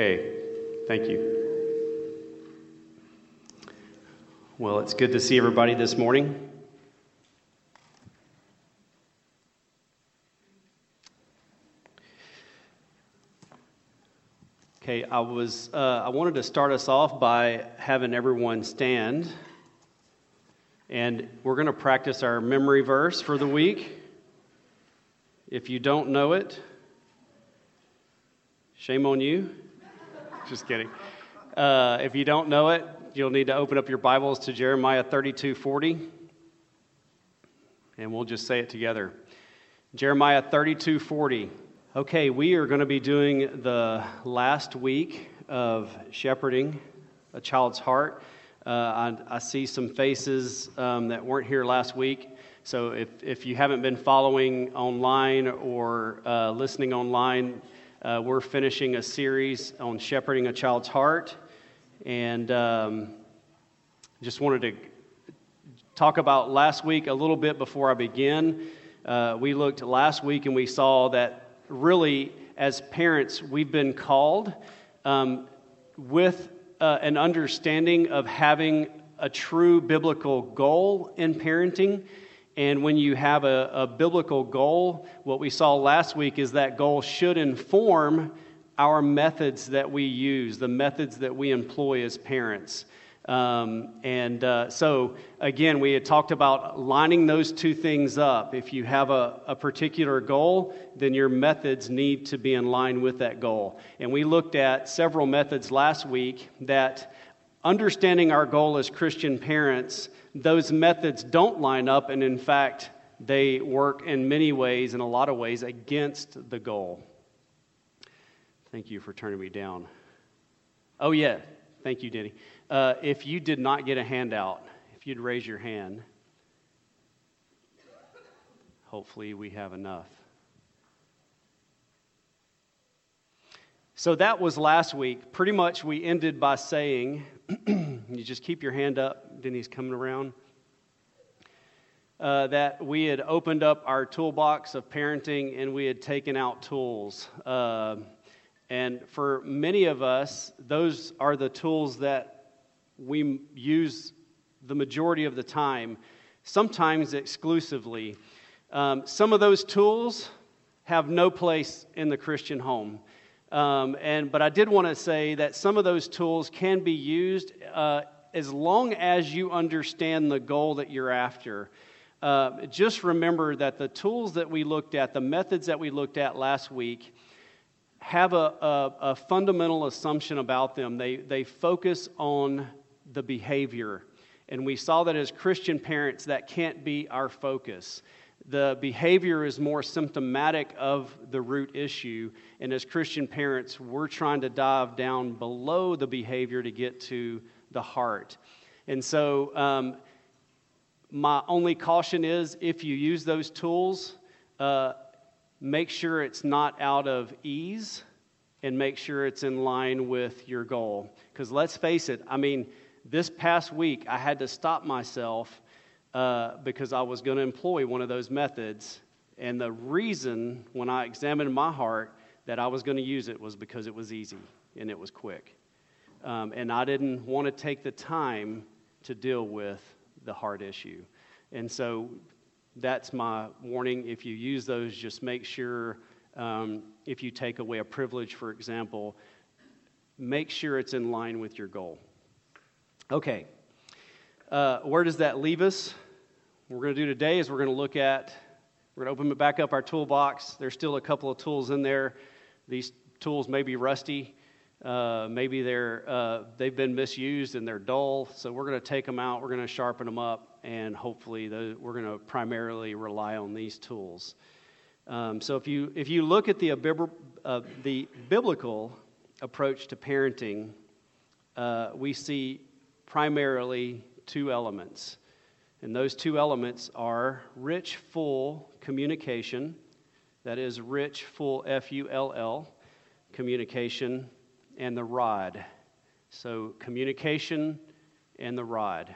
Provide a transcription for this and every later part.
Okay, thank you. Well, it's good to see everybody this morning. Okay, I was uh, I wanted to start us off by having everyone stand, and we're going to practice our memory verse for the week. If you don't know it, shame on you. Just kidding. Uh, if you don't know it, you'll need to open up your Bibles to Jeremiah 32 40, and we'll just say it together. Jeremiah 32 40. Okay, we are going to be doing the last week of shepherding a child's heart. Uh, I, I, see some faces um, that weren't here last week. So if, if you haven't been following online or uh, listening online, uh, we're finishing a series on shepherding a child's heart. And um, just wanted to talk about last week a little bit before I begin. Uh, we looked last week and we saw that really, as parents, we've been called um, with uh, an understanding of having a true biblical goal in parenting. And when you have a, a biblical goal, what we saw last week is that goal should inform our methods that we use, the methods that we employ as parents. Um, and uh, so, again, we had talked about lining those two things up. If you have a, a, particular goal, then your methods need to be in line with that goal. And we looked at several methods last week that, understanding our goal as Christian parents, those methods don't line up, and in fact, they work in many ways, in a lot of ways, against the goal. Thank you for turning me down. Oh, yeah. Thank you, Denny. Uh, if you did not get a handout, if you'd raise your hand, hopefully we have enough. So that was last week. Pretty much we ended by saying, you just keep your hand up, Denny's coming around. Uh, that we had opened up our toolbox of parenting and we had taken out tools. Uh, and for many of us, those are the tools that we use the majority of the time, sometimes exclusively. Um, some of those tools have no place in the Christian home. Um, and, but I did want to say that some of those tools can be used uh, as long as you understand the goal that you're after. Uh, just remember that the tools that we looked at, the methods that we looked at last week, have a, a, a fundamental assumption about them. They, they focus on the behavior. And we saw that as Christian parents, that can't be our focus. The behavior is more symptomatic of the root issue. And as Christian parents, we're trying to dive down below the behavior to get to the heart. And so, um, my only caution is if you use those tools, uh, make sure it's not out of ease and make sure it's in line with your goal. Because let's face it, I mean, this past week, I had to stop myself uh, because I was going to employ one of those methods. And the reason, when I examined my heart, that I was going to use it was because it was easy and it was quick. Um, and I didn't want to take the time to deal with the heart issue. And so that's my warning. If you use those, just make sure um, if you take away a privilege, for example, make sure it's in line with your goal. Okay, uh, where does that leave us? What we're going to do today is we're going to look at, we're going to open back up our toolbox. There's still a couple of tools in there. These tools may be rusty. Uh, maybe they're, uh, they've been misused and they're dull. So we're going to take them out, we're going to sharpen them up, and hopefully we're going to primarily rely on these tools. Um, so if you, if you look at the, uh, the biblical approach to parenting, uh, we see primarily two elements. And those two elements are rich, full communication, that is, rich, full, F U L L, communication, and the rod. So, communication and the rod.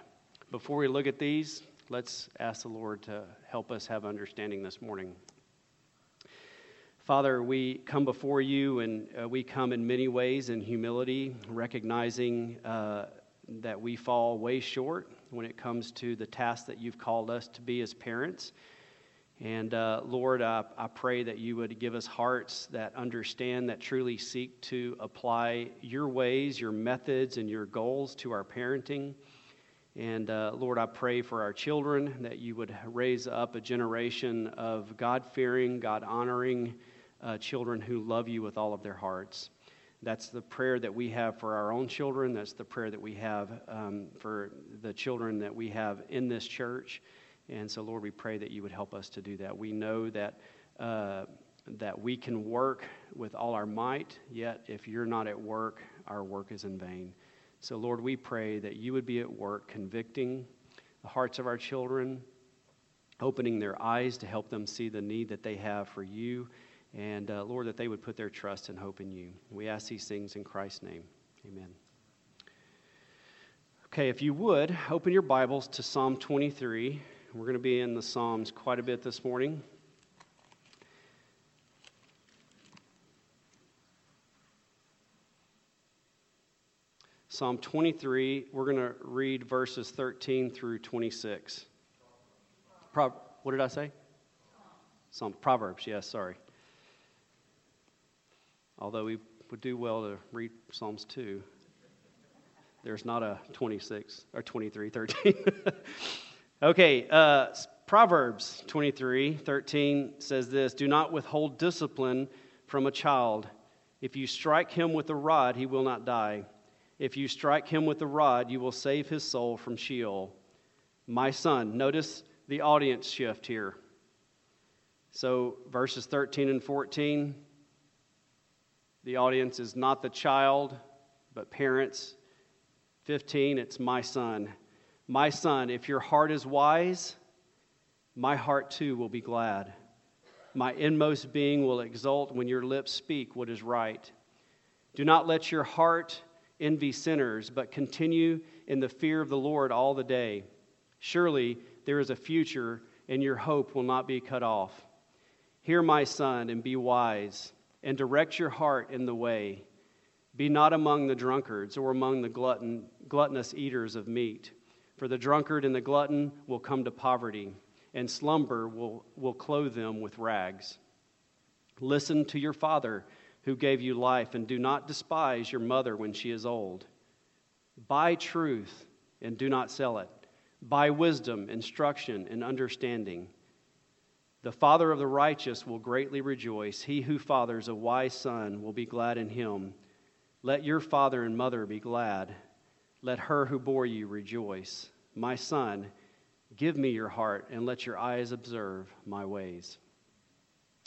Before we look at these, let's ask the Lord to help us have understanding this morning. Father, we come before you and uh, we come in many ways in humility, recognizing uh, that we fall way short when it comes to the task that you've called us to be as parents. And uh, Lord, I, I pray that you would give us hearts that understand, that truly seek to apply your ways, your methods, and your goals to our parenting. And uh, Lord, I pray for our children that you would raise up a generation of God fearing, God honoring uh, children who love you with all of their hearts. That's the prayer that we have for our own children. That's the prayer that we have um, for the children that we have in this church. And so, Lord, we pray that you would help us to do that. We know that, uh, that we can work with all our might, yet if you're not at work, our work is in vain. So, Lord, we pray that you would be at work convicting the hearts of our children, opening their eyes to help them see the need that they have for you and uh, Lord, that they would put their trust and hope in you. We ask these things in Christ's name. Amen. Okay, if you would, open your Bibles to Psalm 23. We're going to be in the Psalms quite a bit this morning. Psalm 23, we're going to read verses 13 through 26. Pro- what did I say? Psalm Proverbs, yes, sorry. Although we would do well to read Psalms 2. There's not a 26 or 23, 13. okay, uh, Proverbs 23, 13 says this Do not withhold discipline from a child. If you strike him with a rod, he will not die. If you strike him with a rod, you will save his soul from Sheol. My son, notice the audience shift here. So, verses 13 and 14 the audience is not the child, but parents. 15, it's my son. My son, if your heart is wise, my heart too will be glad. My inmost being will exult when your lips speak what is right. Do not let your heart envy sinners, but continue in the fear of the Lord all the day. Surely there is a future, and your hope will not be cut off. Hear, my son, and be wise and direct your heart in the way. Be not among the drunkards or among the glutton, gluttonous eaters of meat, for the drunkard and the glutton will come to poverty, and slumber will, will clothe them with rags. Listen to your father who gave you life, and do not despise your mother when she is old. Buy truth and do not sell it. Buy wisdom, instruction, and understanding. The father of the righteous will greatly rejoice. He who fathers a wise son will be glad in him. Let your father and mother be glad. Let her who bore you rejoice. My son, give me your heart and let your eyes observe my ways.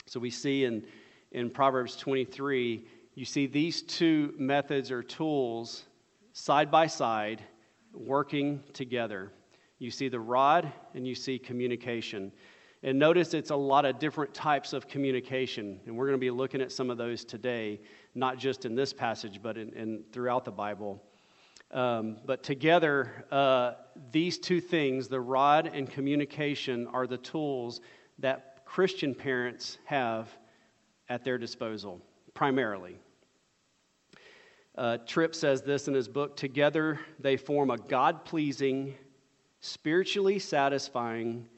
So we see in, in Proverbs 23, you see these two methods or tools side by side working together. You see the rod and you see communication. And notice it's a lot of different types of communication. And we're going to be looking at some of those today, not just in this passage, but in, in throughout the Bible. Um, but together, uh, these two things, the rod and communication, are the tools that Christian parents have at their disposal, primarily. Uh, Tripp says this in his book Together, they form a God pleasing, spiritually satisfying,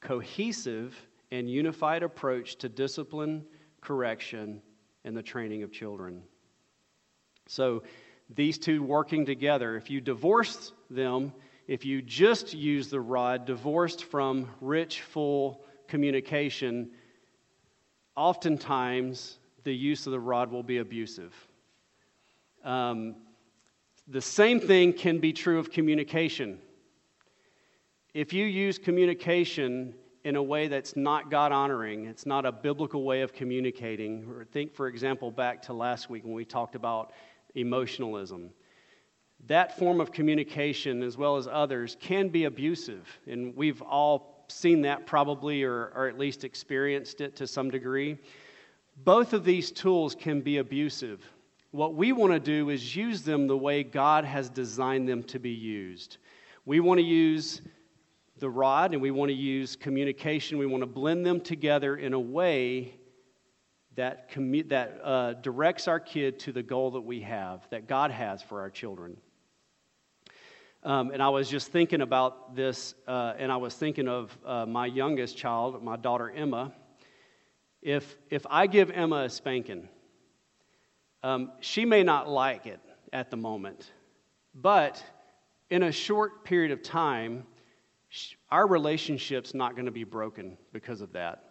cohesive and unified approach to discipline, correction, and the training of children. So, these two working together, if you divorce them, if you just use the rod divorced from rich, full communication, oftentimes the use of the rod will be abusive. Um, the same thing can be true of communication if you use communication in a way that's not God honoring, it's not a biblical way of communicating. Think, for example, back to last week when we talked about emotionalism. That form of communication, as well as others, can be abusive. And we've all seen that probably, or, or at least experienced it to some degree. Both of these tools can be abusive. What we want to do is use them the way God has designed them to be used. We want to use the rod and we want to use communication. We want to blend them together in a way that, commu- that uh, directs our kid to the goal that we have, that God has for our children. Um, and I was just thinking about this, uh, and I was thinking of uh, my youngest child, my daughter Emma. If, if I give Emma a spanking, um, she may not like it at the moment, but in a short period of time, our relationship's not going to be broken because of that.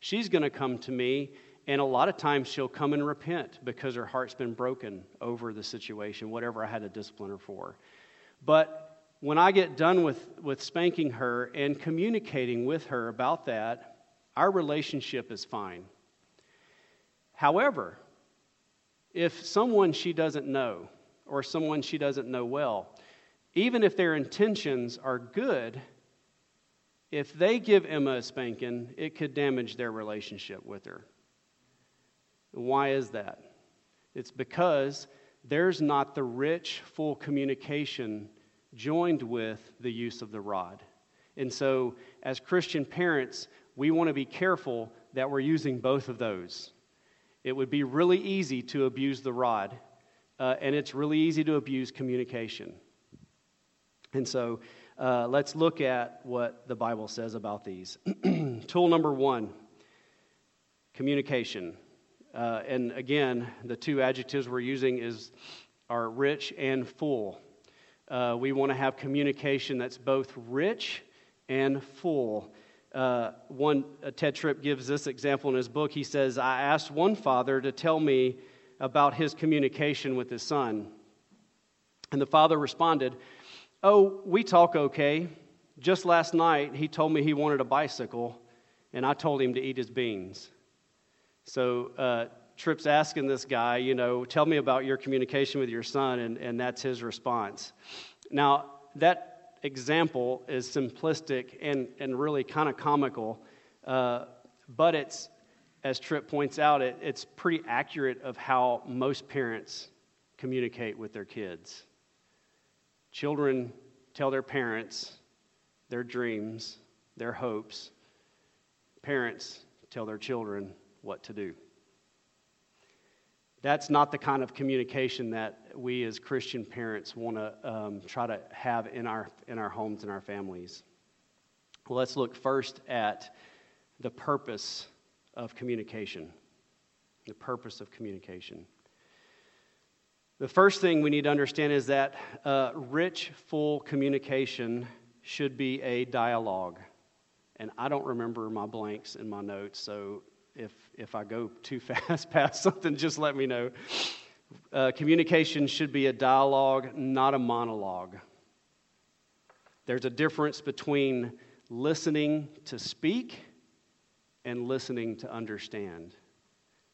She's going to come to me, and a lot of times she'll come and repent because her heart's been broken over the situation, whatever I had to discipline her for. But when I get done with, with spanking her and communicating with her about that, our relationship is fine. However, if someone she doesn't know or someone she doesn't know well, even if their intentions are good, if they give Emma a spanking, it could damage their relationship with her. Why is that? It's because there's not the rich, full communication joined with the use of the rod. And so, as Christian parents, we want to be careful that we're using both of those. It would be really easy to abuse the rod, uh, and it's really easy to abuse communication. And so, uh, let's look at what the Bible says about these. Tool number one communication. Uh, and again, the two adjectives we're using is are rich and full. Uh, we want to have communication that's both rich and full. Uh, one uh, Tedd Tripp gives this example in his book. He says, "I asked one father to tell me about his communication with his son, and the father responded." Oh, we talk okay. Just last night, he told me he wanted a bicycle, and I told him to eat his beans. So uh, Tripp's asking this guy, you know, tell me about your communication with your son, and, and that's his response. Now, that example is simplistic and, and really kind of comical, uh, but it's, as Tripp points out, it, it's pretty accurate of how most parents communicate with their kids. Children tell their parents their dreams, their hopes. Parents tell their children what to do. That's not the kind of communication that we as Christian parents want to um, try to have in our, in our homes and our families. Well, let's look first at the purpose of communication. The purpose of communication. The first thing we need to understand is that uh, rich, full communication should be a dialogue. And I don't remember my blanks in my notes, so if, if I go too fast past something, just let me know. Uh, communication should be a dialogue, not a monologue. There's a difference between listening to speak and listening to understand.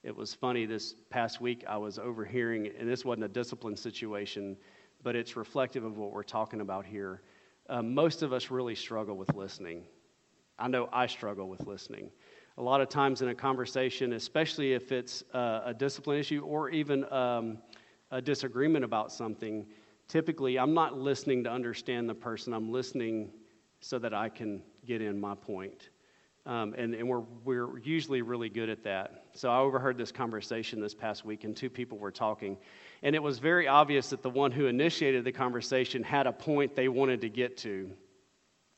It was funny this past week, I was overhearing, and this wasn't a discipline situation, but it's reflective of what we're talking about here. Uh, most of us really struggle with listening. I know I struggle with listening. A lot of times in a conversation, especially if it's uh, a discipline issue or even um, a disagreement about something, typically I'm not listening to understand the person, I'm listening so that I can get in my point. Um, and, and we're, we're usually really good at that. So I overheard this conversation this past week, and two people were talking. And it was very obvious that the one who initiated the conversation had a point they wanted to get to.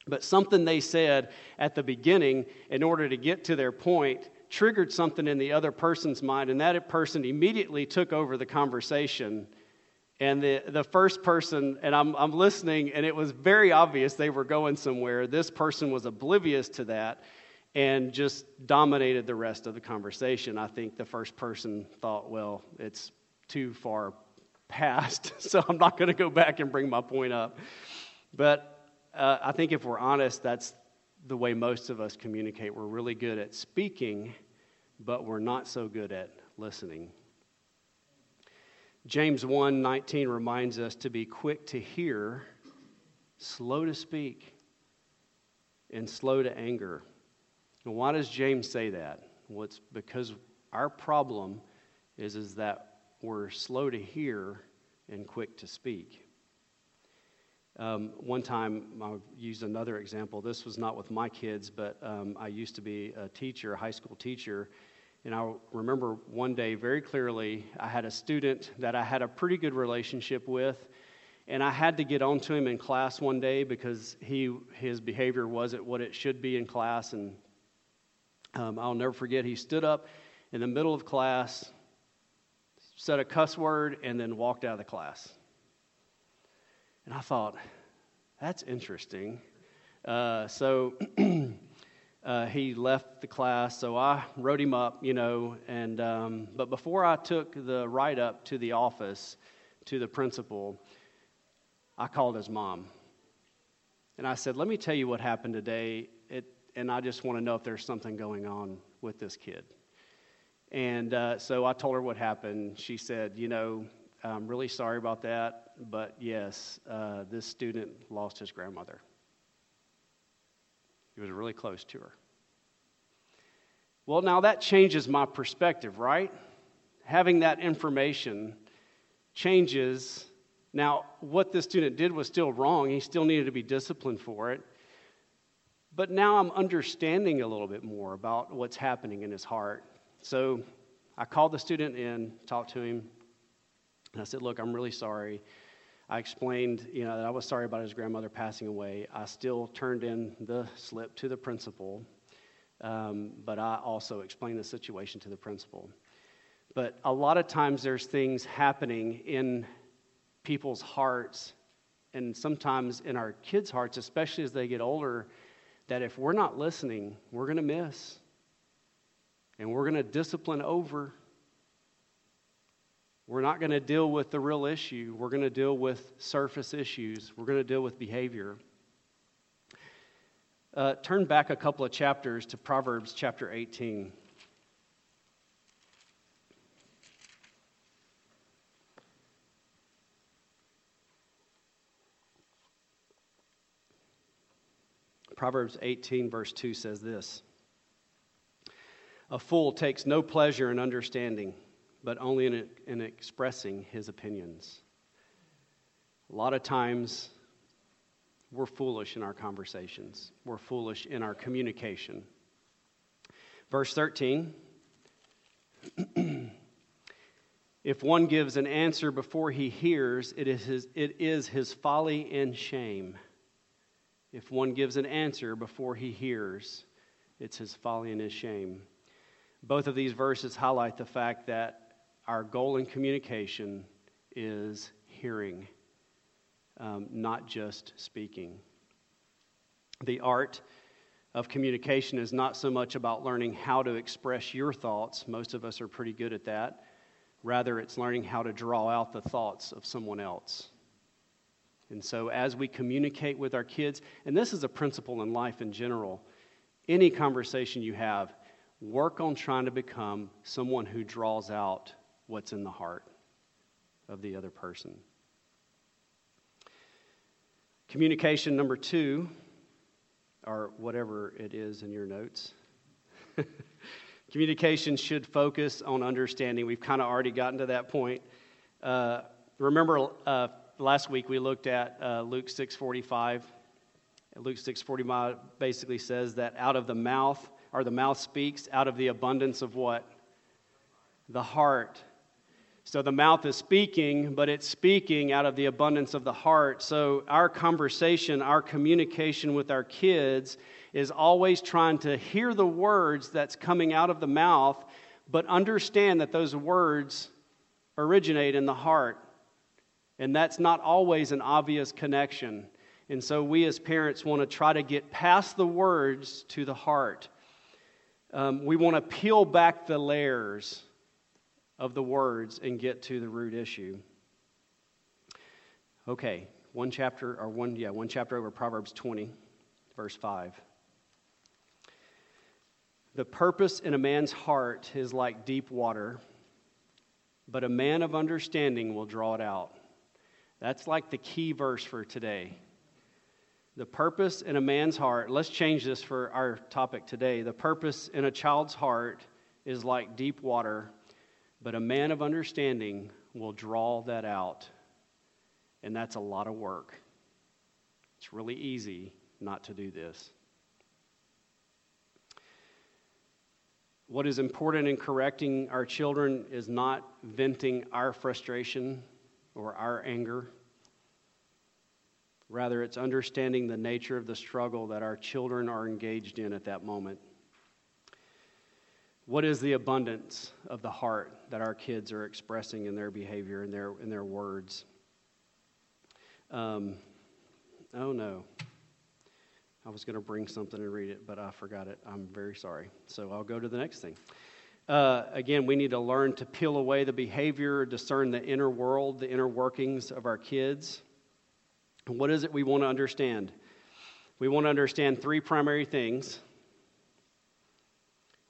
But something they said at the beginning, in order to get to their point, triggered something in the other person's mind, and that person immediately took over the conversation. And the, the first person, and I'm, I'm listening, and it was very obvious they were going somewhere. This person was oblivious to that and just dominated the rest of the conversation. I think the first person thought, well, it's too far past, so I'm not going to go back and bring my point up. But uh, I think if we're honest, that's the way most of us communicate. We're really good at speaking, but we're not so good at listening. James 1:19 reminds us to be quick to hear, slow to speak, and slow to anger. Why does James say that? Well, it's because our problem is, is that we're slow to hear and quick to speak. Um, one time, I'll use another example. This was not with my kids, but um, I used to be a teacher, a high school teacher, And I remember one day very clearly, I had a student that I had a pretty good relationship with, and I had to get onto him in class one day because he, his behavior wasn't what it should be in class. And um, I'll never forget, he stood up in the middle of class, said a cuss word, and then walked out of the class. And I thought, that's interesting. Uh, so uh, he left the class, so I wrote him up, you know. And um, but before I took the write up to the office, to the principal, I called his mom, and I said, "Let me tell you what happened today. And I just want to know if there's something going on with this kid." And uh, so I told her what happened. She said, "You know, I'm really sorry about that, but yes, uh, this student lost his grandmother." He was really close to her. Well, now that changes my perspective, right? Having that information changes. Now, what this student did was still wrong. He still needed to be disciplined for it. But now I'm understanding a little bit more about what's happening in his heart. So I called the student in, talked to him, and I said, Look, I'm really sorry. I explained, you know, that I was sorry about his grandmother passing away. I still turned in the slip to the principal, um, but I also explained the situation to the principal. But a lot of times there's things happening in people's hearts, and sometimes in our kids' hearts, especially as they get older, that if we're not listening, we're going to miss. And we're going to discipline over we're not going to deal with the real issue. We're going to deal with surface issues. We're going to deal with behavior. Uh, turn back a couple of chapters to Proverbs chapter 18. Proverbs 18, verse 2 says this A fool takes no pleasure in understanding but only in, in expressing his opinions. A lot of times, we're foolish in our conversations, we're foolish in our communication. Verse 13 If one gives an answer before he hears, it is, his, it is his folly and shame. If one gives an answer before he hears, it's his folly and his shame. Both of these verses highlight the fact that our goal in communication is hearing, um, not just speaking. The art of communication is not so much about learning how to express your thoughts. Most of us are pretty good at that. Rather, it's learning how to draw out the thoughts of someone else. And so, as we communicate with our kids, and this is a principle in life in general, any conversation you have, work on trying to become someone who draws out what's in the heart of the other person. Communication number two, or whatever it is in your notes. Communication should focus on understanding. We've kind of already gotten to that point. Uh, remember, uh, last week we looked at uh, Luke 6:45. Luke 6:45 basically says that out of the mouth, or the mouth speaks out of the abundance of what? The heart so the mouth is speaking, but it's speaking out of the abundance of the heart. So our conversation, our communication with our kids is always trying to hear the words that's coming out of the mouth, but understand that those words originate in the heart. And that's not always an obvious connection. And so we as parents want to try to get past the words to the heart. Um, we want to peel back the layers of the words and get to the root issue. Okay, one chapter, or one, yeah, one chapter over Proverbs 20, verse 5. The purpose in a man's heart is like deep water, but a man of understanding will draw it out. That's like the key verse for today. The purpose in a man's heart, let's change this for our topic today. The purpose in a child's heart is like deep water, but a man of understanding will draw that out. And that's a lot of work. It's really easy not to do this. what is important in correcting our children is not venting our frustration or our anger. Rather, it's understanding the nature of the struggle that our children are engaged in at that moment. What is the abundance of the heart that our kids are expressing in their behavior and their, in their words? Um, oh no. I was going to bring something and read it, but I forgot it. I'm very sorry. So I'll go to the next thing. Uh, again, we need to learn to peel away the behavior, discern the inner world, the inner workings of our kids. And what is it we want to understand? We want to understand three primary things.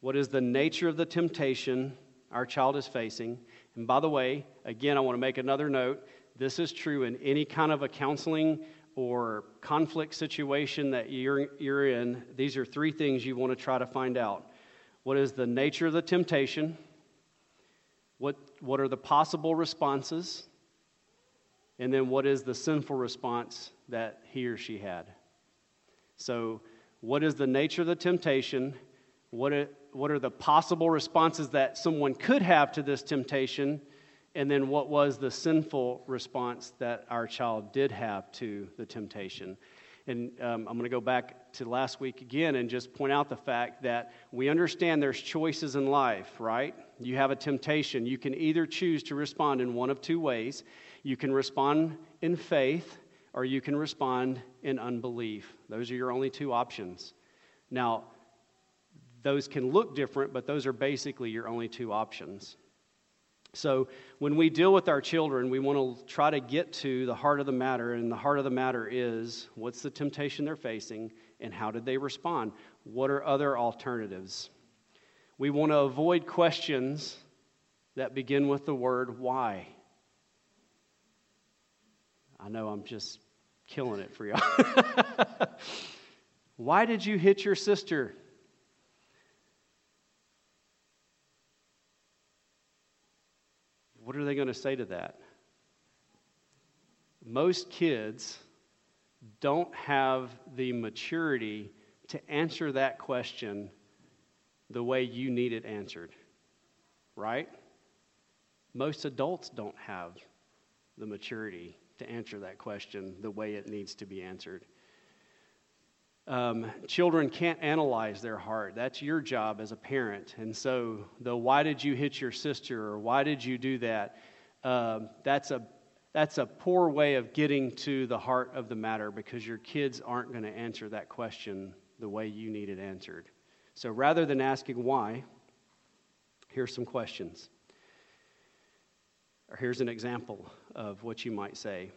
What is the nature of the temptation our child is facing? And by the way, again, I want to make another note. This is true in any kind of a counseling or conflict situation that you're, you're in, these are three things you want to try to find out. What is the nature of the temptation? What, what are the possible responses? And then what is the sinful response that he or she had? So, what is the nature of the temptation? What what are the possible responses that someone could have to this temptation? and then what was the sinful response that our child did have to the temptation. And um, I'm going to go back to last week again and just point out the fact that we understand there's choices in life, right? You have a temptation. You can either choose to respond in one of two ways. You can respond in faith, or you can respond in unbelief. Those are your only two options. Now, those can look different, but those are basically your only two options. So, when we deal with our children, we want to try to get to the heart of the matter, and the heart of the matter is what's the temptation they're facing and how did they respond? What are other alternatives? We want to avoid questions that begin with the word why. I know I'm just killing it for y'all. why did you hit your sister? What are they going to say to that? Most kids don't have the maturity to answer that question the way you need it answered, right? Most adults don't have the maturity to answer that question the way it needs to be answered. Um, children can't analyze their heart. That's your job as a parent. And so, the why did you hit your sister or why did you do that? Uh, that's, a, that's a poor way of getting to the heart of the matter because your kids aren't going to answer that question the way you need it answered. So, rather than asking why, here's some questions. Or here's an example of what you might say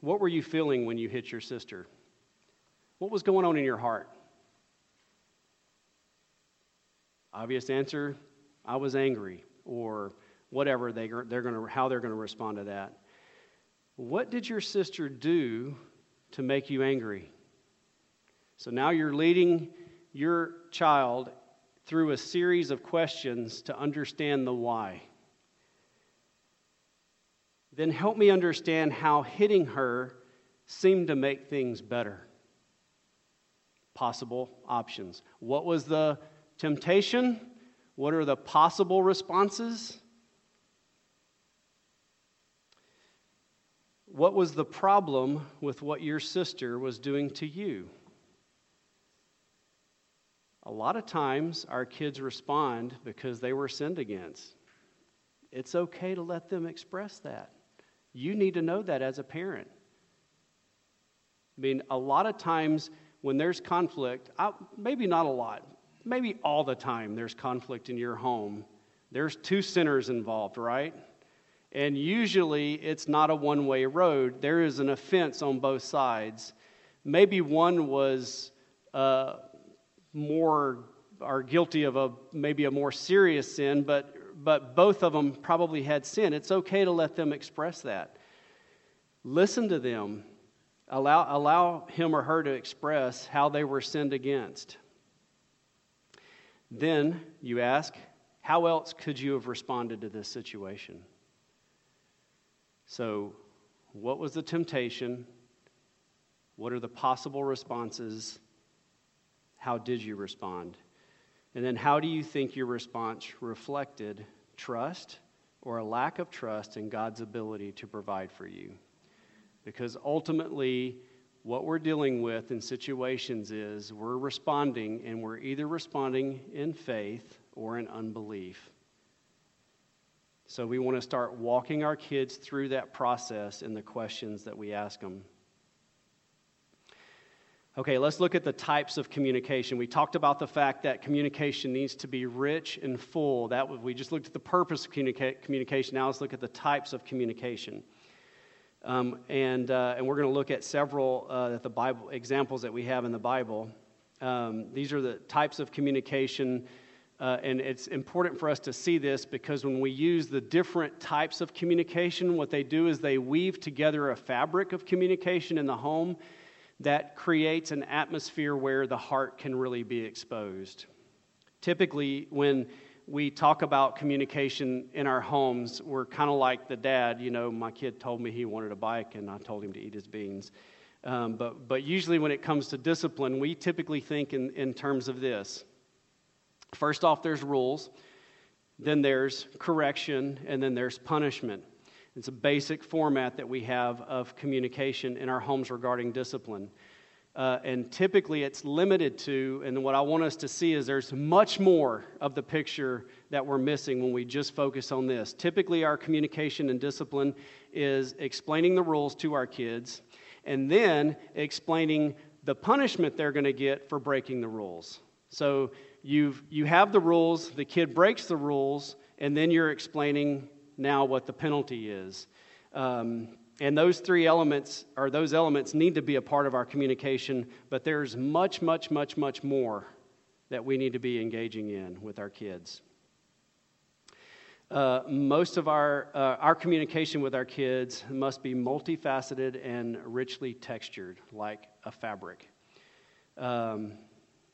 What were you feeling when you hit your sister? What was going on in your heart? Obvious answer I was angry, or whatever they, they're gonna, how they're going to respond to that. What did your sister do to make you angry? So now you're leading your child through a series of questions to understand the why. Then help me understand how hitting her seemed to make things better possible options. What was the temptation? What are the possible responses? What was the problem with what your sister was doing to you? A lot of times our kids respond because they were sinned against. It's okay to let them express that. You need to know that as a parent. I mean, a lot of times when there's conflict, I, maybe not a lot, maybe all the time there's conflict in your home, there's two sinners involved, right? And usually it's not a one way road. There is an offense on both sides. Maybe one was uh, more are guilty of a maybe a more serious sin, but but both of them probably had sin. It's okay to let them express that. Listen to them Allow, allow him or her to express how they were sinned against. Then you ask, how else could you have responded to this situation? So, what was the temptation? What are the possible responses? How did you respond? And then, how do you think your response reflected trust or a lack of trust in God's ability to provide for you? Because ultimately, what we're dealing with in situations is we're responding, and we're either responding in faith or in unbelief. So we want to start walking our kids through that process in the questions that we ask them. Okay, let's look at the types of communication. We talked about the fact that communication needs to be rich and full. That we just looked at the purpose of communica- communication. Now let's look at the types of communication. Um, and, uh, and we're going to look at several uh, the Bible examples that we have in the Bible. Um, these are the types of communication, uh, and it's important for us to see this because when we use the different types of communication, what they do is they weave together a fabric of communication in the home that creates an atmosphere where the heart can really be exposed. Typically, when we talk about communication in our homes, we're kind of like the dad. You know, my kid told me he wanted a bike, and I told him to eat his beans. Um, but, but usually, when it comes to discipline, we typically think in, in terms of this. First off, there's rules, then there's correction, and then there's punishment. It's a basic format that we have of communication in our homes regarding discipline. Uh, and typically it's limited to, and what I want us to see is there's much more of the picture that we're missing when we just focus on this. Typically, our communication and discipline is explaining the rules to our kids and then explaining the punishment they're going to get for breaking the rules. So you've, you have the rules, the kid breaks the rules, and then you're explaining now what the penalty is. Um, and those three elements, or those elements, need to be a part of our communication, but there's much, much, much, much more that we need to be engaging in with our kids. Uh, most of our, uh, our communication with our kids must be multifaceted and richly textured, like a fabric. Um,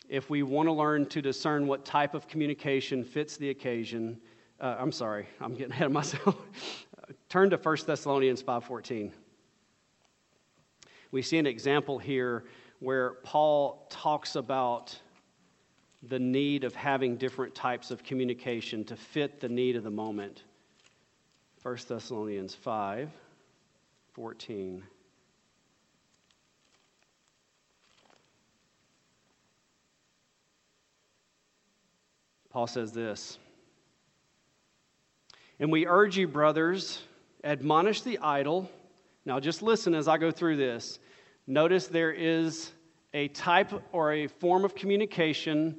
if we want to learn to discern what type of communication fits the occasion, uh, I'm sorry, I'm getting ahead of myself. Turn to 1 Thessalonians 5:14. We see an example here where Paul talks about the need of having different types of communication to fit the need of the moment. 1 Thessalonians 5 14. Paul says this and we urge you, brothers, admonish the idle. Now, just listen as I go through this. Notice there is a type or a form of communication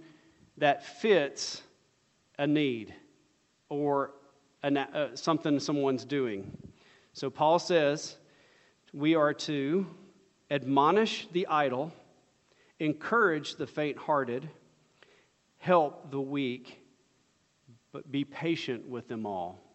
that fits a need or an, uh, something someone's doing. So, Paul says we are to admonish the idle, encourage the faint hearted, help the weak, but be patient with them all.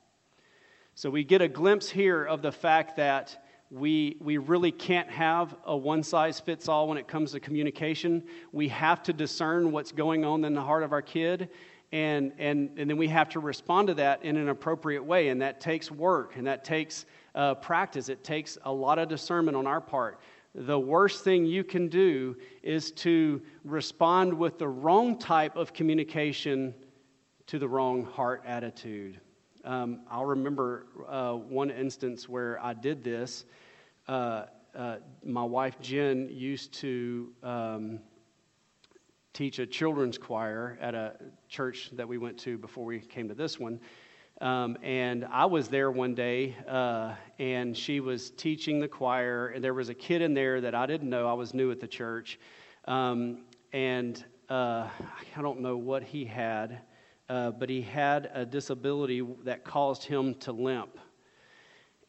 So we get a glimpse here of the fact that we, we really can't have a one size fits all when it comes to communication. We have to discern what's going on in the heart of our kid, and, and, and then we have to respond to that in an appropriate way. And that takes work, and that takes uh, practice. It takes a lot of discernment on our part. The worst thing you can do is to respond with the wrong type of communication to the wrong heart attitude. Um, I'll remember uh, one instance where I did this. Uh, uh, my wife Jen used to um, teach a children's choir at a church that we went to before we came to this one. Um, and I was there one day, uh, and she was teaching the choir, and there was a kid in there that I didn't know. I was new at the church, um, and uh, I don't know what he had uh, but he had a disability that caused him to limp.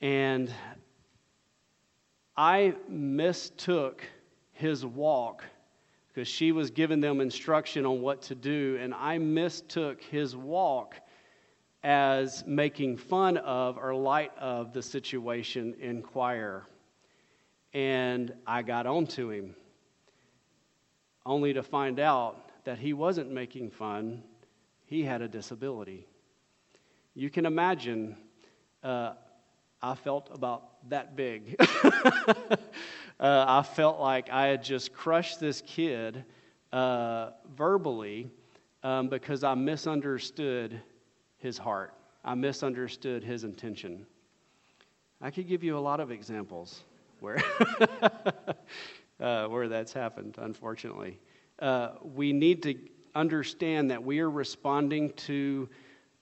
And I mistook his walk because she was giving them instruction on what to do, and I mistook his walk as making fun of or light of the situation in choir. And I got onto him, only to find out that he wasn't making fun he had a disability. You can imagine, uh, I felt about that big. uh, I felt like I had just crushed this kid uh, verbally, um, because I misunderstood his heart. I misunderstood his intention. I could give you a lot of examples where, uh, where that's happened, unfortunately. Uh, we need to understand that we are responding to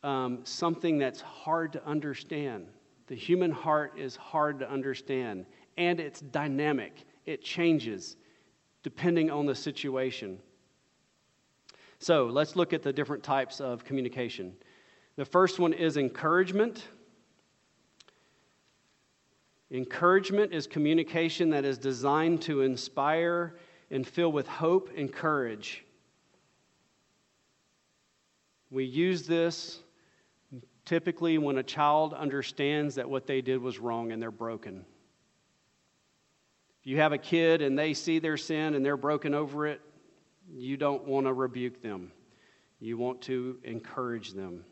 um, something that's hard to understand. The human heart is hard to understand, and it's dynamic, it changes depending on the situation. So let's look at the different types of communication. The first one is encouragement. Encouragement is communication that is designed to inspire and fill with hope and courage. We use this typically when a child understands that what they did was wrong and they're broken. If you have a kid and they see their sin and they're broken over it, you don't want to rebuke them. You want to encourage them.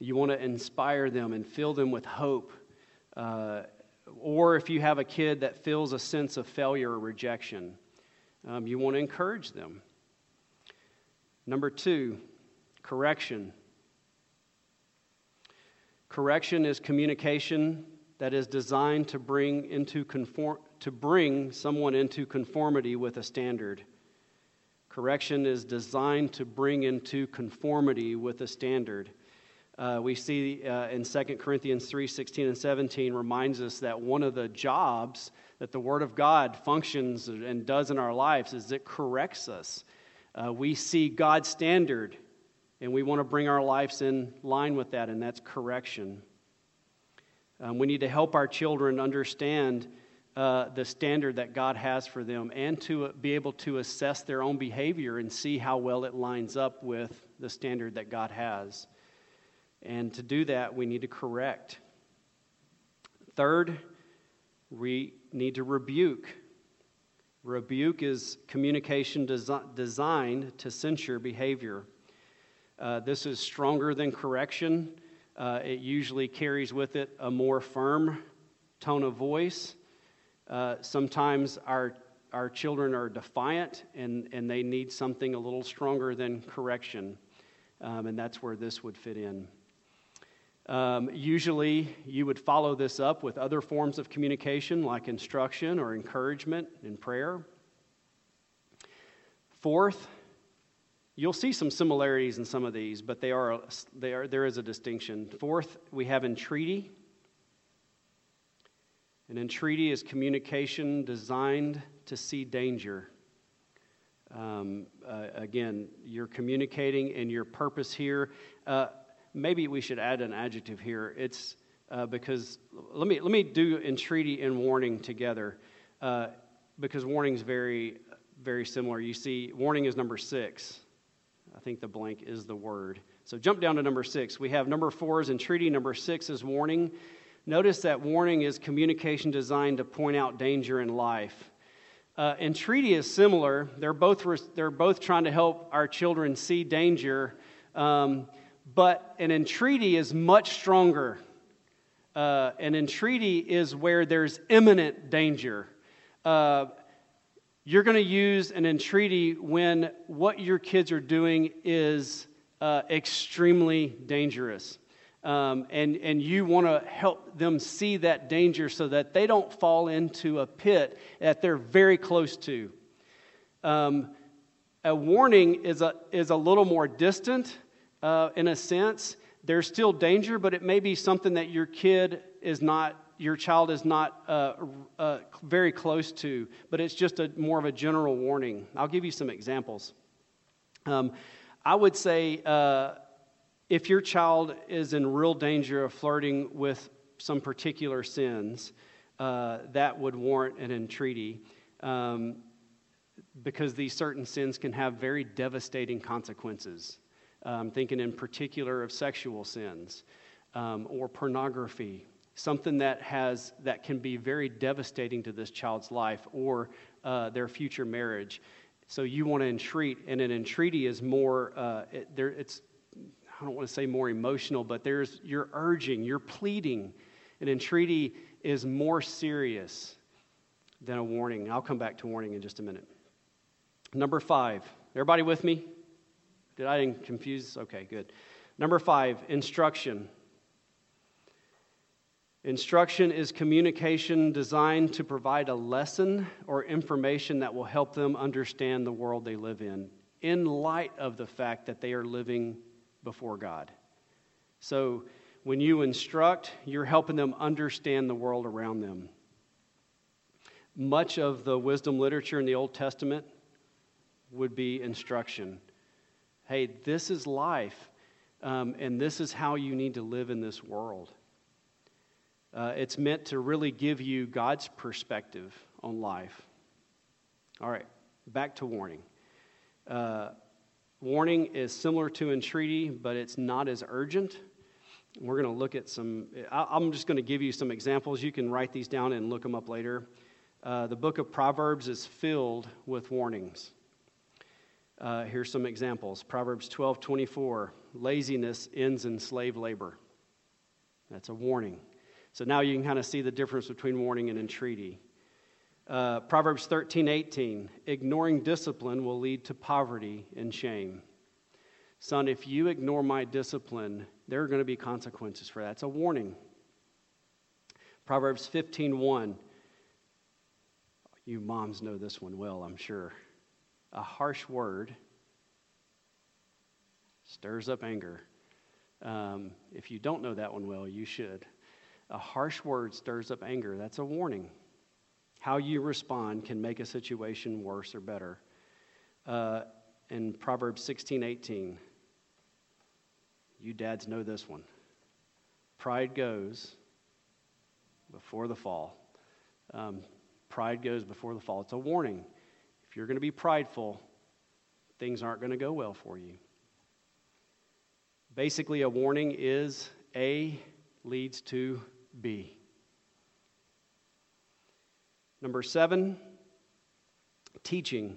You want to inspire them and fill them with hope. Uh, or if you have a kid that feels a sense of failure or rejection, um, you want to encourage them. Number two, correction. Correction is communication that is designed to bring, into conform, to bring someone into conformity with a standard. Correction is designed to bring into conformity with a standard. Uh, we see uh, in 2 Corinthians 3 16 and 17 reminds us that one of the jobs that the Word of God functions and does in our lives is it corrects us. Uh, we see God's standard and we want to bring our lives in line with that, and that's correction. Um, we need to help our children understand uh, the standard that God has for them and to be able to assess their own behavior and see how well it lines up with the standard that God has. And to do that, we need to correct. Third, we need to rebuke. Rebuke is communication desi- designed to censure behavior. Uh, this is stronger than correction. Uh, it usually carries with it a more firm tone of voice. Uh, sometimes our, our children are defiant and, and they need something a little stronger than correction. Um, and that's where this would fit in. Um, usually, you would follow this up with other forms of communication like instruction or encouragement and prayer. Fourth, You'll see some similarities in some of these, but they are, they are, there is a distinction. Fourth, we have entreaty. An entreaty is communication designed to see danger. Um, uh, again, you're communicating, and your purpose here. Uh, maybe we should add an adjective here. It's uh, because let me let me do entreaty and warning together, uh, because warning is very very similar. You see, warning is number six. I think the blank is the word. So jump down to number six. We have number four is entreaty, number six is warning. Notice that warning is communication designed to point out danger in life. Uh, entreaty is similar. They're both, they're both trying to help our children see danger, um, but an entreaty is much stronger. Uh, an entreaty is where there's imminent danger. Uh, you're going to use an entreaty when what your kids are doing is uh, extremely dangerous. Um, and, and you want to help them see that danger so that they don't fall into a pit that they're very close to. Um, a warning is a, is a little more distant uh, in a sense. There's still danger, but it may be something that your kid is not your child is not uh, uh, very close to, but it's just a more of a general warning. I'll give you some examples. Um, I would say uh, if your child is in real danger of flirting with some particular sins, uh, that would warrant an entreaty. Um, because these certain sins can have very devastating consequences. Um, thinking in particular of sexual sins um, or pornography something that has that can be very devastating to this child's life or uh, their future marriage. So you want to entreat, and an entreaty is more. Uh, it, there, it's I don't want to say more emotional, but there's you're urging, you're pleading. An entreaty is more serious than a warning. I'll come back to warning in just a minute. Number five. Everybody with me? Did I confuse? Okay, good. Number five, instruction. Instruction is communication designed to provide a lesson or information that will help them understand the world they live in, in light of the fact that they are living before God. So, when you instruct, you're helping them understand the world around them. Much of the wisdom literature in the Old Testament would be instruction. Hey, this is life, um, and this is how you need to live in this world. Uh, it's meant to really give you God's perspective on life. All right, back to warning. Uh, warning is similar to entreaty, but it's not as urgent. We're going to look at some, I'm just going to give you some examples. You can write these down and look them up later. Uh, the book of Proverbs is filled with warnings. Uh, here's some examples Proverbs 12 24, laziness ends in slave labor. That's a warning. So now you can kind of see the difference between warning and entreaty. Uh, Proverbs 13 18, ignoring discipline will lead to poverty and shame. Son, if you ignore my discipline, there are going to be consequences for that. It's a warning. Proverbs 15 1. You moms know this one well, I'm sure. A harsh word stirs up anger. Um, if you don't know that one well, you should. A harsh word stirs up anger. That's a warning. How you respond can make a situation worse or better. Uh, in Proverbs 16 18, you dads know this one. Pride goes before the fall. Um, pride goes before the fall. It's a warning. If you're going to be prideful, things aren't going to go well for you. Basically, a warning is A leads to B. Number seven, teaching.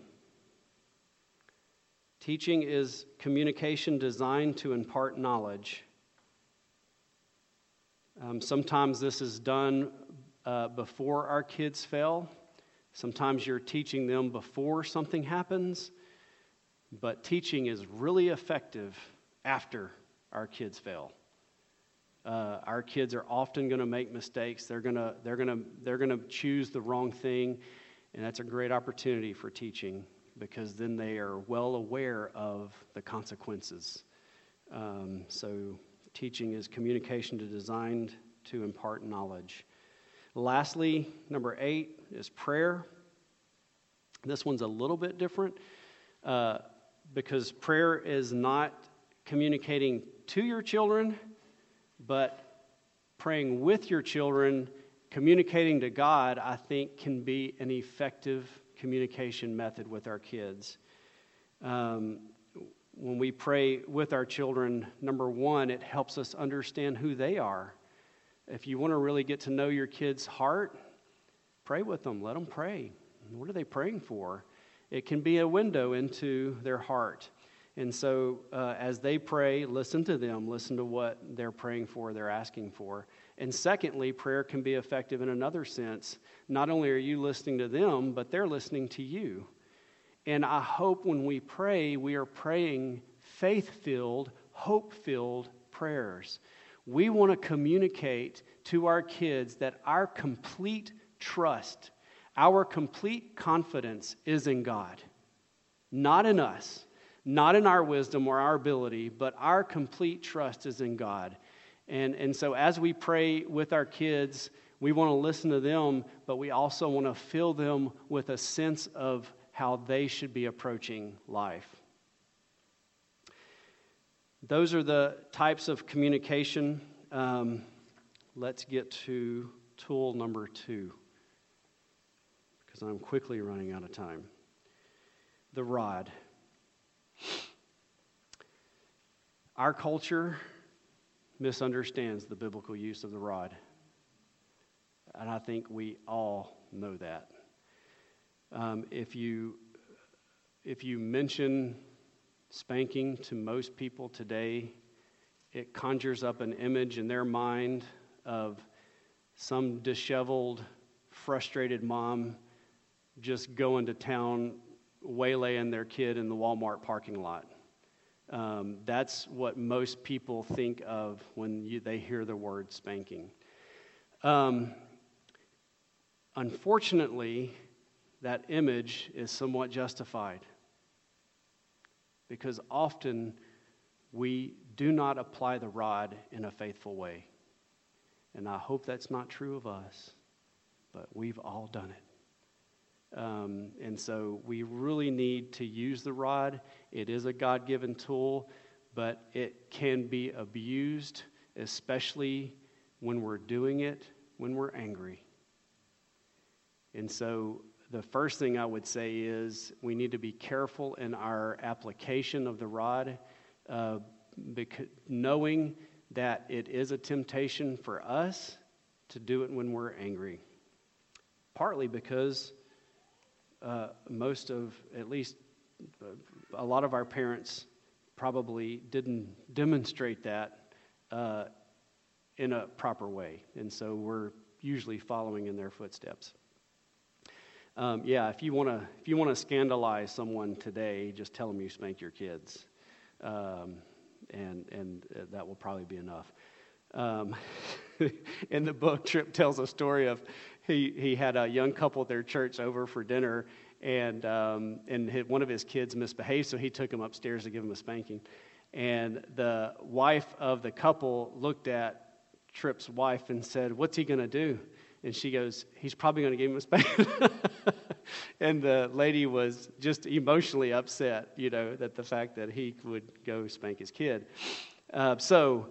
Teaching is communication designed to impart knowledge. Um, sometimes this is done uh, before our kids fail. Sometimes you're teaching them before something happens. But teaching is really effective after our kids fail. Uh, our kids are often going to make mistakes. They're going to they're going to they're going to choose the wrong thing, and that's a great opportunity for teaching because then they are well aware of the consequences. Um, so, teaching is communication to designed to impart knowledge. Lastly, number eight is prayer. This one's a little bit different uh, because prayer is not communicating to your children but praying with your children, communicating to God, I think can be an effective communication method with our kids. Um, when we pray with our children, number one, it helps us understand who they are. If you want to really get to know your kid's heart, pray with them. Let them pray. What are they praying for? It can be a window into their heart. And so, uh, as they pray, listen to them, listen to what they're praying for, they're asking for. And secondly, prayer can be effective in another sense. Not only are you listening to them, but they're listening to you. And I hope when we pray, we are praying faith filled, hope filled prayers. We want to communicate to our kids that our complete trust, our complete confidence is in God, not in us not in our wisdom or our ability, but our complete trust is in God. And, and so as we pray with our kids, we want to listen to them, but we also want to fill them with a sense of how they should be approaching life. Those are the types of communication. Um, let's get to tool number two, because I'm quickly running out of time. The rod. Our culture misunderstands the biblical use of the rod. And I think we all know that. Um, if, you, if you mention spanking to most people today, it conjures up an image in their mind of some disheveled, frustrated mom just going to town waylaying their kid in the Walmart parking lot. Um, that's what most people think of when you, they hear the word spanking. Um, unfortunately, that image is somewhat justified because often we do not apply the rod in a faithful way. And I hope that's not true of us, but we've all done it. Um, and so we really need to use the rod. It is a God given tool, but it can be abused, especially when we're doing it when we're angry. And so the first thing I would say is we need to be careful in our application of the rod, uh, because, knowing that it is a temptation for us to do it when we're angry. Partly because uh, most of, at least a lot of our parents probably didn't demonstrate that uh, in a proper way. And so we're usually following in their footsteps. Um, yeah, if you want to if you want to scandalize someone today, just tell them you spanked your kids, um, and and uh, that will probably be enough. Um, in the book, Tripp tells a story of he he had a young couple at their church over for dinner, and um, and his, one of his kids misbehaved, so he took him upstairs to give him a spanking, and the wife of the couple looked at Tripp's wife and said, "What's he going to do?" And she goes, He's probably going to give him a spanking. and the lady was just emotionally upset, you know, that the fact that he would go spank his kid. Uh, so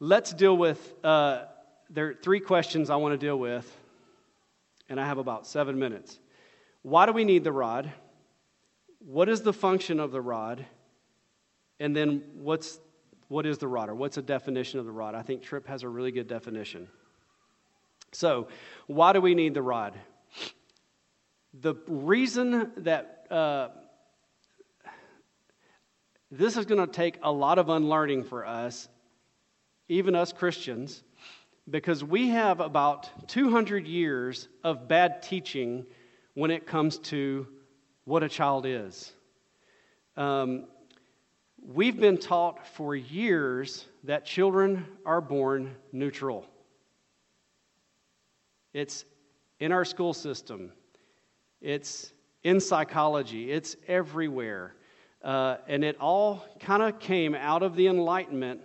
let's deal with, uh, there are three questions I want to deal with, and I have about seven minutes. Why do we need the rod? What is the function of the rod? And then what's what is the rod or what's a definition of the rod? I think Tripp has a really good definition. So, why do we need the rod? The reason that uh, this is going to take a lot of unlearning for us, even us Christians, because we have about 200 years of bad teaching when it comes to what a child is. Um, we've been taught for years that children are born neutral. It's in our school system, it's in psychology, it's everywhere. Uh, and it all kind of came out of the Enlightenment.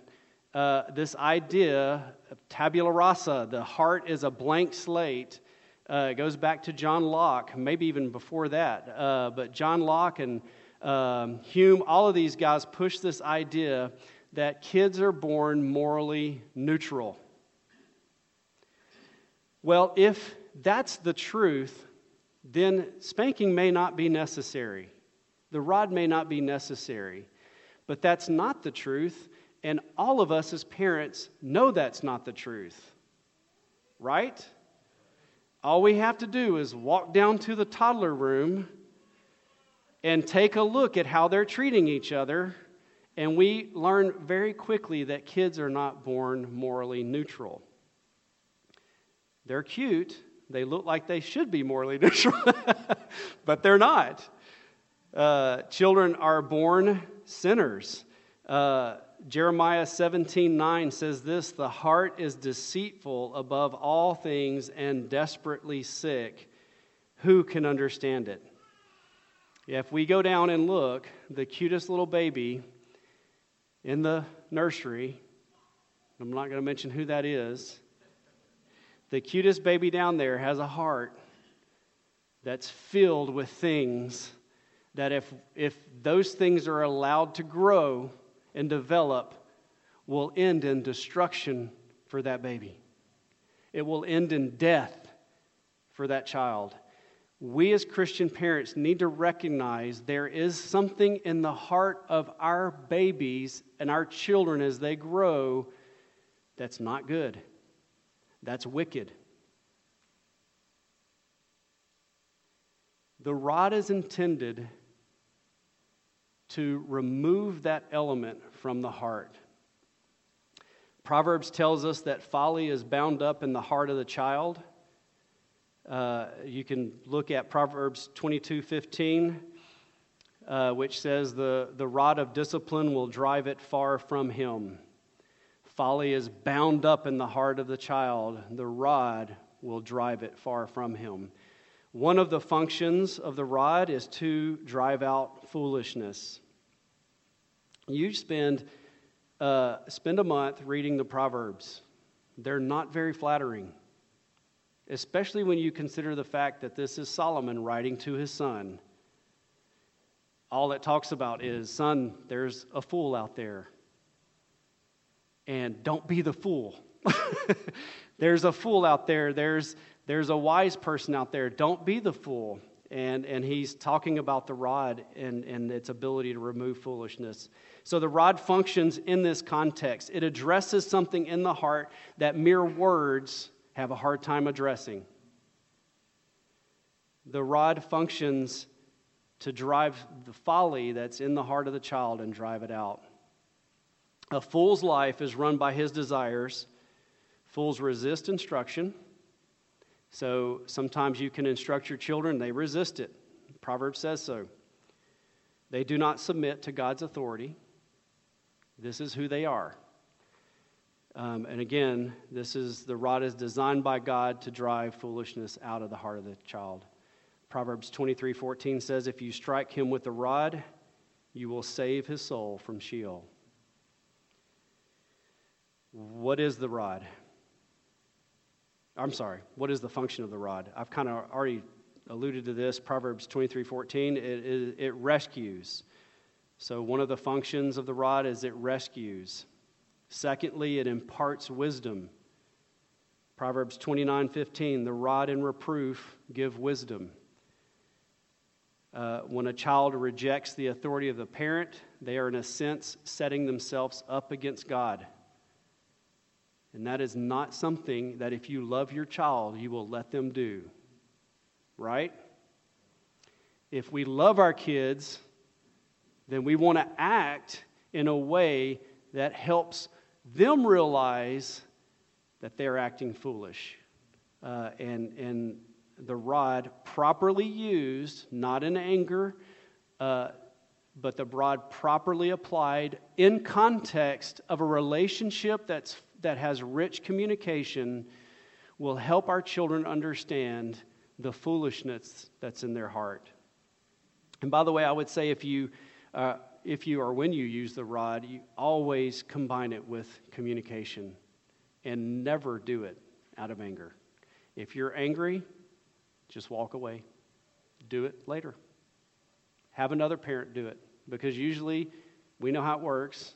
Uh, this idea of tabula rasa, the heart is a blank slate. Uh, goes back to John Locke, maybe even before that. Uh, but John Locke and um, Hume, all of these guys push this idea that kids are born morally neutral. Well, if that's the truth, then spanking may not be necessary. The rod may not be necessary. But that's not the truth, and all of us as parents know that's not the truth. Right? All we have to do is walk down to the toddler room and take a look at how they're treating each other, and we learn very quickly that kids are not born morally neutral. They're cute. They look like they should be morally neutral, but they're not. Uh, children are born sinners. Uh, Jeremiah 17 9 says this The heart is deceitful above all things and desperately sick. Who can understand it? If we go down and look, the cutest little baby in the nursery, I'm not going to mention who that is, the cutest baby down there has a heart that's filled with things that, if, if those things are allowed to grow and develop, will end in destruction for that baby. It will end in death for that child. We as Christian parents need to recognize there is something in the heart of our babies and our children as they grow that's not good. That's wicked. The rod is intended to remove that element from the heart. Proverbs tells us that folly is bound up in the heart of the child. Uh, you can look at Proverbs 22 15. uh, which says, the, the rod of discipline will drive it far from him. Folly is bound up in the heart of the child, the rod will drive it far from him. One of the functions of the rod is to drive out foolishness. You spend, uh, spend a month reading the Proverbs. They're not very flattering, especially when you consider the fact that this is Solomon writing to his son. All it talks about is, son, there's a fool out there. And don't be the fool. there's a fool out there. There's, there's a wise person out there. Don't be the fool. And, and he's talking about the rod and, and its ability to remove foolishness. So the rod functions in this context. It addresses something in the heart that mere words have a hard time addressing. The rod functions to drive the folly that's in the heart of the child and drive it out. A fool's life is run by his desires. Fools resist instruction. So sometimes you can instruct your children, they resist it. Proverbs says so. They do not submit to God's authority. This is who they are. Um, and again, this is the rod is designed by God to drive foolishness out of the heart of the child. Proverbs 23 14 says, If you strike him with a rod, you will save his soul from Sheol. What is the rod? I'm sorry, what is the function of the rod? I've kind of already alluded to this. Proverbs 23 14, it, it, it rescues. So, one of the functions of the rod is it rescues. Secondly, it imparts wisdom. Proverbs 29 15, the rod and reproof give wisdom. Uh, when a child rejects the authority of the parent, they are, in a sense, setting themselves up against God. And that is not something that if you love your child, you will let them do. Right? If we love our kids, then we want to act in a way that helps them realize that they're acting foolish. Uh, and, and the rod properly used, not in anger, uh, but the rod properly applied in context of a relationship that's, that has rich communication will help our children understand the foolishness that's in their heart. And by the way, I would say if you uh, if you or when you use the rod, you always combine it with communication and never do it out of anger. If you're angry, just walk away. Do it later. Have another parent do it because usually we know how it works.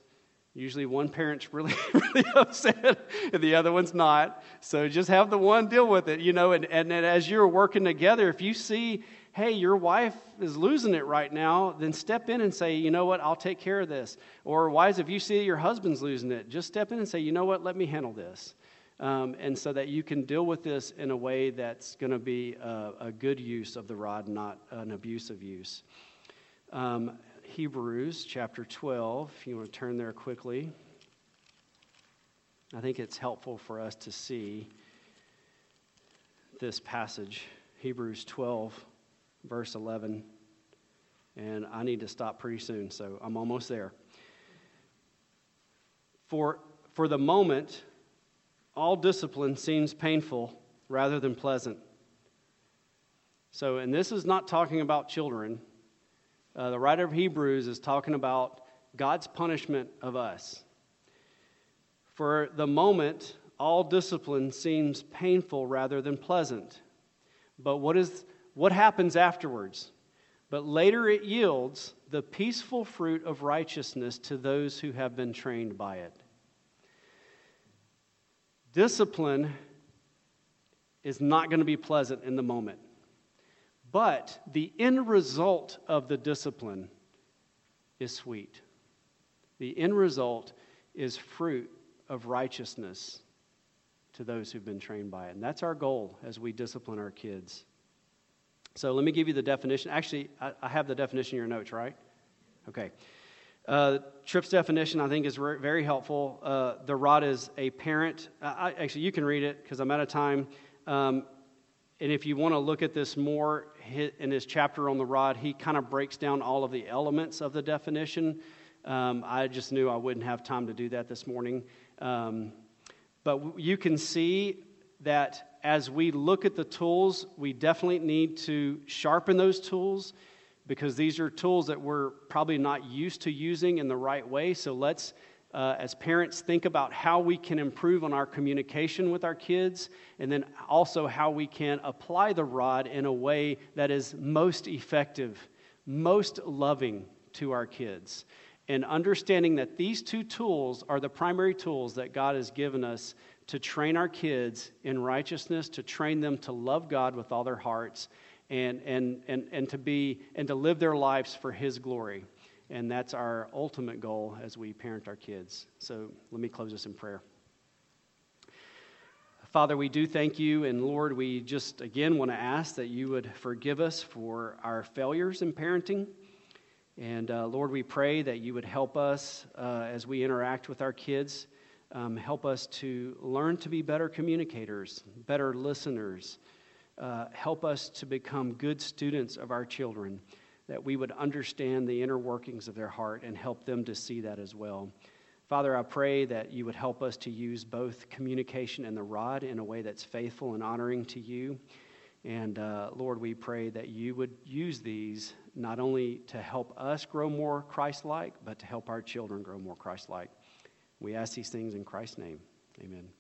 Usually one parent's really, really upset and the other one's not. So just have the one deal with it, you know, and, and, as you're working together, if you see hey, your wife is losing it right now, then step in and say, you know what, I'll take care of this. Or, wives, if you see your husband's losing it, just step in and say, you know what, let me handle this. Um, and so that you can deal with this in a way that's going to be a, a, good use of the rod, not an abusive use. Um, Hebrews chapter 12, if you want to turn there quickly. I think it's helpful for us to see this passage, Hebrews 12 verse 11. And I need to stop pretty soon, so I'm almost there. For, for the moment, all discipline seems painful rather than pleasant. So, and this is not talking about children. Uh, the writer of Hebrews is talking about God's punishment of us. For the moment, all discipline seems painful rather than pleasant. But what is what happens afterwards? But later it yields the peaceful fruit of righteousness to those who have been trained by it. Discipline is not going to be pleasant in the moment. But the end result of the discipline is sweet. The end result is fruit of righteousness to those who've been trained by it. And that's our goal as we discipline our kids. So let me give you the definition. Actually, I, I have the definition in your notes, right? Okay. Uh, Tripp's definition, I think, is re- very helpful. Uh, the rod is a parent. Uh, I, actually, you can read it because I'm out of time. Um, and if you want to look at this more in his chapter on the rod, he kind of breaks down all of the elements of the definition. Um, I just knew I wouldn't have time to do that this morning. Um, but you can see that as we look at the tools, we definitely need to sharpen those tools because these are tools that we're probably not used to using in the right way. So let's, uh, as parents, think about how we can improve on our communication with our kids and then also how we can apply the rod in a way that is most effective, most loving to our kids. And understanding that these two tools are the primary tools that God has given us to train our kids in righteousness, to train them to love God with all their hearts, and, and, and, and, to be, and to live their lives for His glory. And that's our ultimate goal as we parent our kids. So let me close this in prayer. Father, we do thank you, and Lord, we just again want to ask that you would forgive us for our failures in parenting. And uh, Lord, we pray that you would help us uh, as we interact with our kids um, help us to learn to be better communicators, better listeners. Uh, help us to become good students of our children, that we would understand the inner workings of their heart and help them to see that as well. Father, I pray that you would help us to use both communication and the rod in a way that's faithful and honoring to you. And uh, Lord, we pray that you would use these not only to help us grow more Christ like, but to help our children grow more Christ like. We ask these things in Christ's name. Amen.